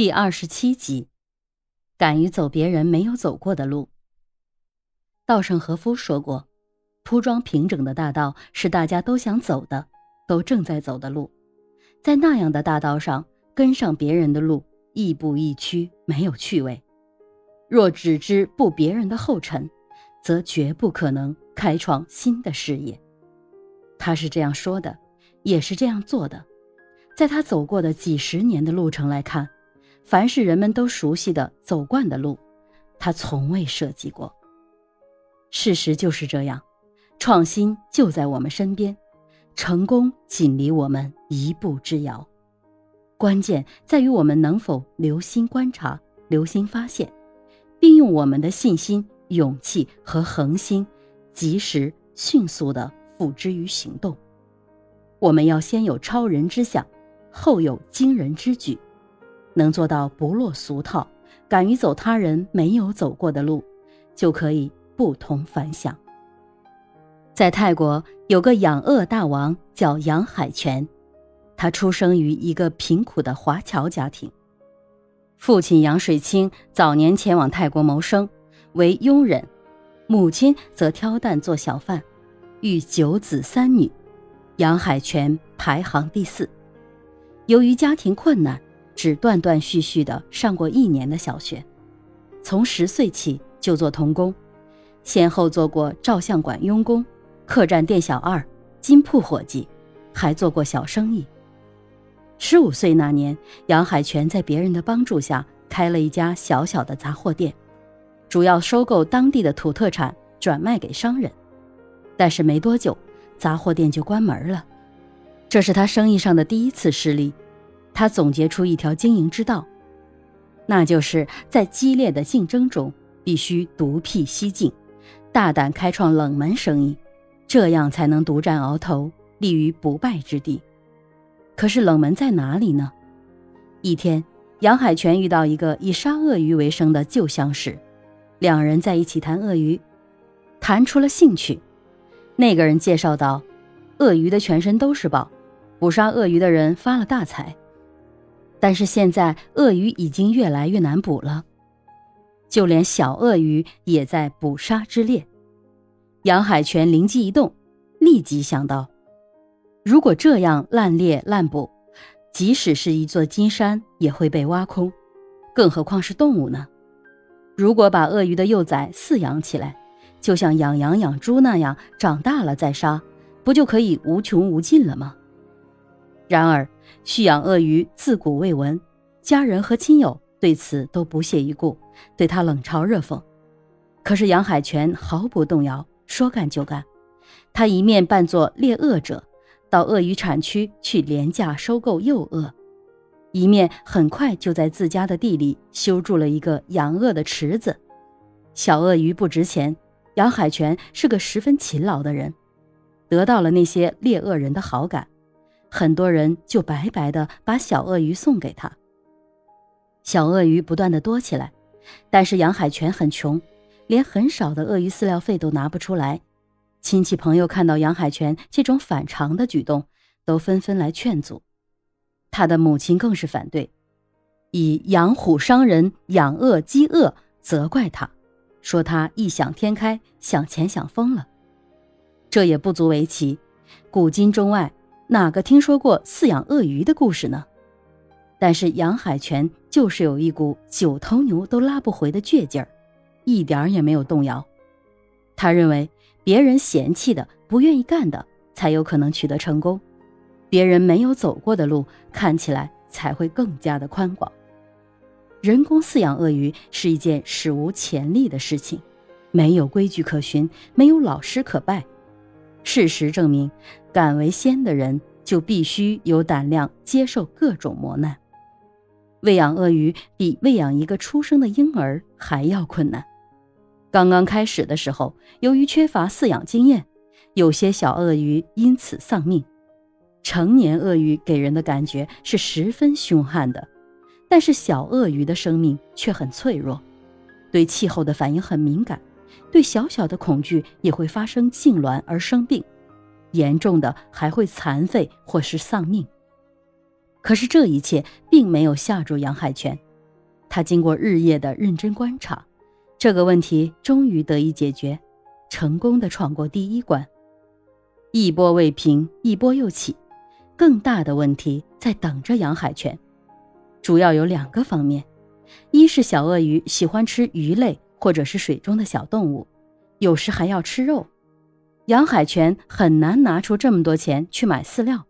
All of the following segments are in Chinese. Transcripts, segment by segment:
第二十七集，敢于走别人没有走过的路。稻盛和夫说过：“铺装平整的大道是大家都想走的，都正在走的路。在那样的大道上跟上别人的路，亦步亦趋，没有趣味。若只知步别人的后尘，则绝不可能开创新的事业。”他是这样说的，也是这样做的。在他走过的几十年的路程来看。凡是人们都熟悉的、走惯的路，他从未设计过。事实就是这样，创新就在我们身边，成功仅离我们一步之遥。关键在于我们能否留心观察、留心发现，并用我们的信心、勇气和恒心，及时、迅速地付之于行动。我们要先有超人之想，后有惊人之举。能做到不落俗套，敢于走他人没有走过的路，就可以不同凡响。在泰国有个养鳄大王叫杨海泉，他出生于一个贫苦的华侨家庭。父亲杨水清早年前往泰国谋生，为佣人；母亲则挑担做小贩，育九子三女，杨海泉排行第四。由于家庭困难。只断断续续的上过一年的小学，从十岁起就做童工，先后做过照相馆佣工、客栈店小二、金铺伙计，还做过小生意。十五岁那年，杨海泉在别人的帮助下开了一家小小的杂货店，主要收购当地的土特产，转卖给商人。但是没多久，杂货店就关门了，这是他生意上的第一次失利。他总结出一条经营之道，那就是在激烈的竞争中必须独辟蹊径，大胆开创冷门生意，这样才能独占鳌头，立于不败之地。可是冷门在哪里呢？一天，杨海泉遇到一个以杀鳄鱼为生的旧相识，两人在一起谈鳄鱼，谈出了兴趣。那个人介绍道：“鳄鱼的全身都是宝，捕杀鳄鱼的人发了大财。”但是现在鳄鱼已经越来越难捕了，就连小鳄鱼也在捕杀之列。杨海泉灵机一动，立即想到：如果这样滥猎滥捕，即使是一座金山也会被挖空，更何况是动物呢？如果把鳄鱼的幼崽饲养起来，就像养羊养猪那样，长大了再杀，不就可以无穷无尽了吗？然而，蓄养鳄鱼自古未闻，家人和亲友对此都不屑一顾，对他冷嘲热讽。可是杨海泉毫不动摇，说干就干。他一面扮作猎鳄者，到鳄鱼产区去廉价收购幼鳄，一面很快就在自家的地里修筑了一个养鳄的池子。小鳄鱼不值钱，杨海泉是个十分勤劳的人，得到了那些猎鳄人的好感。很多人就白白的把小鳄鱼送给他。小鳄鱼不断的多起来，但是杨海泉很穷，连很少的鳄鱼饲料费都拿不出来。亲戚朋友看到杨海泉这种反常的举动，都纷纷来劝阻。他的母亲更是反对，以养虎伤人、养鳄饥饿责怪他，说他异想天开，想钱想疯了。这也不足为奇，古今中外。哪个听说过饲养鳄鱼的故事呢？但是杨海泉就是有一股九头牛都拉不回的倔劲儿，一点也没有动摇。他认为别人嫌弃的、不愿意干的，才有可能取得成功；别人没有走过的路，看起来才会更加的宽广。人工饲养鳄鱼是一件史无前例的事情，没有规矩可循，没有老师可拜。事实证明，敢为先的人就必须有胆量接受各种磨难。喂养鳄鱼比喂养一个出生的婴儿还要困难。刚刚开始的时候，由于缺乏饲养经验，有些小鳄鱼因此丧命。成年鳄鱼给人的感觉是十分凶悍的，但是小鳄鱼的生命却很脆弱，对气候的反应很敏感。对小小的恐惧也会发生痉挛而生病，严重的还会残废或是丧命。可是这一切并没有吓住杨海泉，他经过日夜的认真观察，这个问题终于得以解决，成功的闯过第一关。一波未平，一波又起，更大的问题在等着杨海泉。主要有两个方面：一是小鳄鱼喜欢吃鱼类或者是水中的小动物，有时还要吃肉，杨海泉很难拿出这么多钱去买饲料；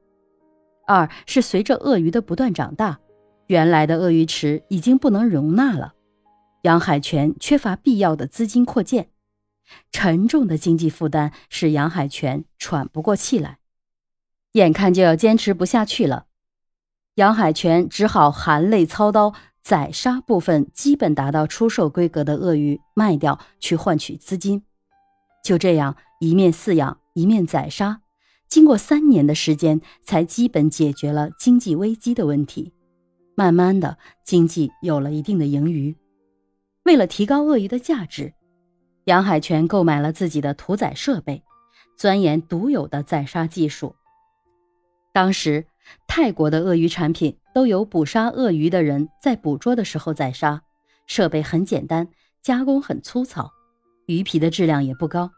二是随着鳄鱼的不断长大，原来的鳄鱼池已经不能容纳了，杨海泉缺乏必要的资金扩建，沉重的经济负担使杨海泉喘不过气来，眼看就要坚持不下去了。杨海泉只好含泪操刀宰杀部分基本达到出售规格的鳄鱼，卖掉去换取资金。就这样，一面饲养，一面宰杀，经过三年的时间，才基本解决了经济危机的问题。慢慢的，经济有了一定的盈余。为了提高鳄鱼的价值，杨海泉购买了自己的屠宰设备，钻研独有的宰杀技术。当时。泰国的鳄鱼产品都有捕杀鳄鱼的人在捕捉的时候宰杀，设备很简单，加工很粗糙，鱼皮的质量也不高。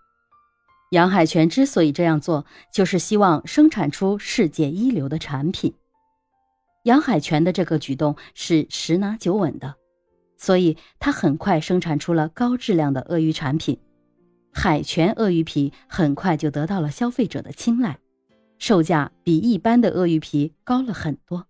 杨海泉之所以这样做，就是希望生产出世界一流的产品。杨海泉的这个举动是十拿九稳的，所以他很快生产出了高质量的鳄鱼产品，海泉鳄鱼皮很快就得到了消费者的青睐。售价比一般的鳄鱼皮高了很多。